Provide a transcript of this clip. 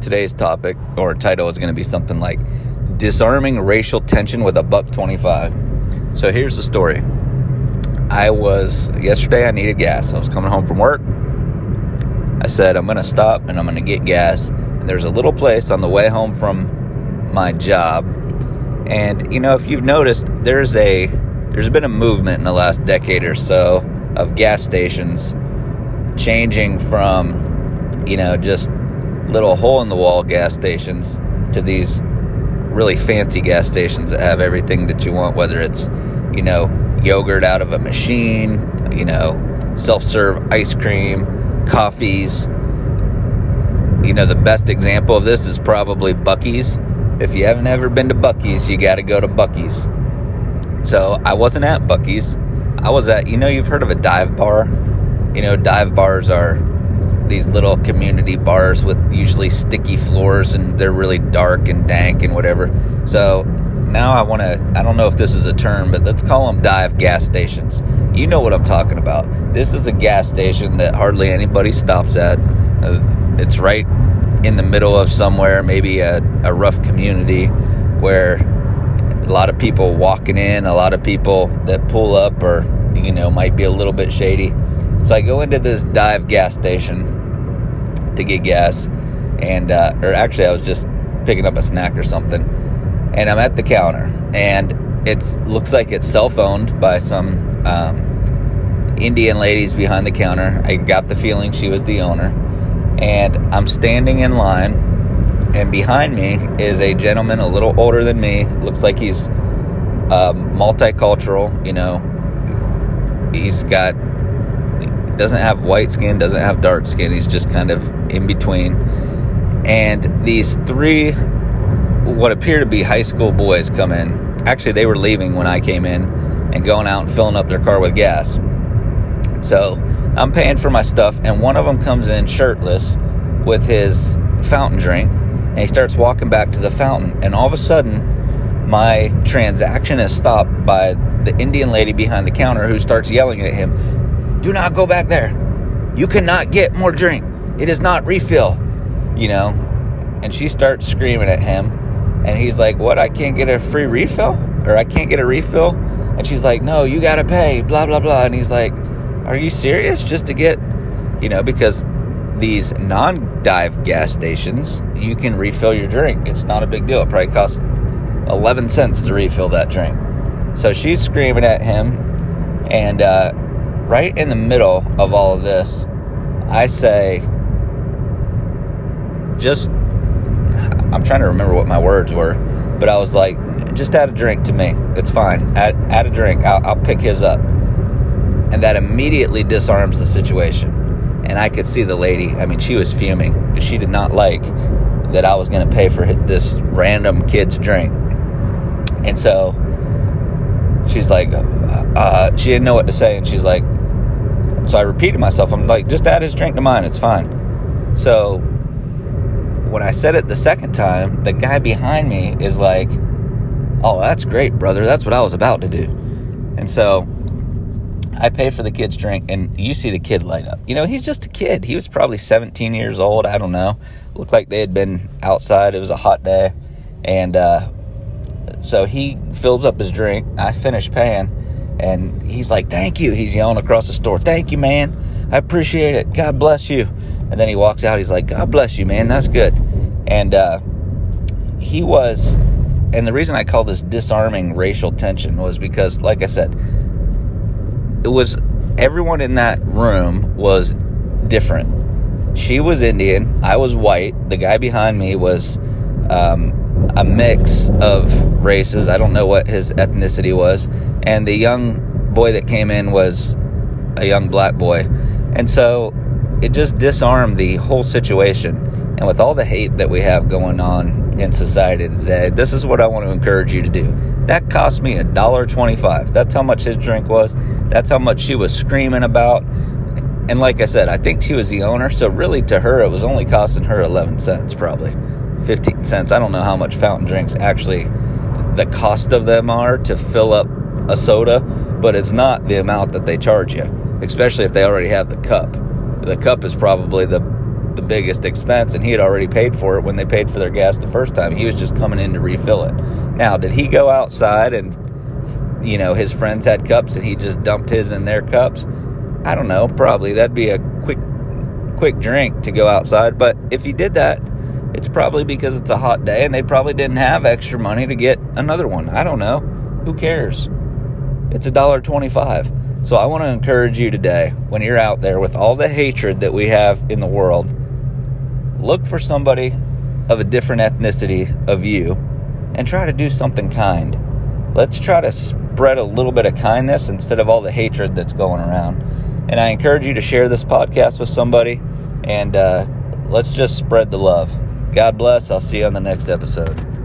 today's topic or title is going to be something like Disarming Racial Tension with a Buck 25. So here's the story. I was, yesterday I needed gas. I was coming home from work. I said, I'm going to stop and I'm going to get gas. And there's a little place on the way home from my job. And, you know, if you've noticed, there's a, there's been a movement in the last decade or so of gas stations changing from, you know, just little hole in the wall gas stations to these really fancy gas stations that have everything that you want, whether it's, you know, yogurt out of a machine, you know, self serve ice cream, coffees. You know, the best example of this is probably Buc-ee's. If you haven't ever been to Buc-ee's, you got to go to Buc-ee's. So I wasn't at Buc-ee's. I was at, you know, you've heard of a dive bar. You know, dive bars are these little community bars with usually sticky floors and they're really dark and dank and whatever. So now I want to, I don't know if this is a term, but let's call them dive gas stations. You know what I'm talking about. This is a gas station that hardly anybody stops at. Uh, it's right in the middle of somewhere, maybe a, a rough community where a lot of people walking in, a lot of people that pull up or, you know, might be a little bit shady. So I go into this dive gas station to get gas, and uh, or actually, I was just picking up a snack or something, and I'm at the counter, and it looks like it's self owned by some um, Indian ladies behind the counter. I got the feeling she was the owner, and I'm standing in line, and behind me is a gentleman a little older than me. Looks like he's um, multicultural. You know, he's got doesn't have white skin, doesn't have dark skin. He's just kind of in between. And these three, what appear to be high school boys, come in. Actually, they were leaving when I came in and going out and filling up their car with gas. So I'm paying for my stuff, and one of them comes in shirtless with his fountain drink, and he starts walking back to the fountain. And all of a sudden, my transaction is stopped by the Indian lady behind the counter who starts yelling at him, do not go back there. You cannot get more drink. It is not refill. You know? And she starts screaming at him. And he's like, What? I can't get a free refill? Or I can't get a refill? And she's like, No, you got to pay. Blah, blah, blah. And he's like, Are you serious? Just to get, you know, because these non dive gas stations, you can refill your drink. It's not a big deal. It probably costs 11 cents to refill that drink. So she's screaming at him. And, uh, right in the middle of all of this, I say, just, I'm trying to remember what my words were, but I was like, just add a drink to me. It's fine. Add, add a drink. I'll, I'll pick his up. And that immediately disarms the situation. And I could see the lady, I mean, she was fuming. She did not like that I was going to pay for this random kid's drink. And so she's like, uh, she didn't know what to say. And she's like, so I repeated myself. I'm like, just add his drink to mine. It's fine. So when I said it the second time, the guy behind me is like, oh, that's great, brother. That's what I was about to do. And so I pay for the kid's drink, and you see the kid light up. You know, he's just a kid. He was probably 17 years old. I don't know. Looked like they had been outside. It was a hot day. And uh, so he fills up his drink. I finish paying and he's like, Thank you. He's yelling across the store, Thank you, man. I appreciate it. God bless you. And then he walks out. He's like, God bless you, man. That's good. And uh, he was, and the reason I call this disarming racial tension was because, like I said, it was everyone in that room was different. She was Indian. I was white. The guy behind me was um, a mix of races. I don't know what his ethnicity was and the young boy that came in was a young black boy. And so it just disarmed the whole situation. And with all the hate that we have going on in society today, this is what I want to encourage you to do. That cost me a dollar twenty-five. That's how much his drink was. That's how much she was screaming about. And like I said, I think she was the owner, so really to her it was only costing her eleven cents, probably fifteen cents. I don't know how much fountain drinks actually the cost of them are to fill up a soda, but it's not the amount that they charge you, especially if they already have the cup. The cup is probably the the biggest expense, and he had already paid for it when they paid for their gas the first time. He was just coming in to refill it. Now, did he go outside and, you know, his friends had cups and he just dumped his in their cups? I don't know. Probably that'd be a quick, quick drink to go outside. But if he did that, it's probably because it's a hot day and they probably didn't have extra money to get another one. I don't know. Who cares? It's a dollar twenty-five. So I want to encourage you today, when you're out there with all the hatred that we have in the world, look for somebody of a different ethnicity of you and try to do something kind. Let's try to spread a little bit of kindness instead of all the hatred that's going around. And I encourage you to share this podcast with somebody and uh, let's just spread the love. God bless. I'll see you on the next episode.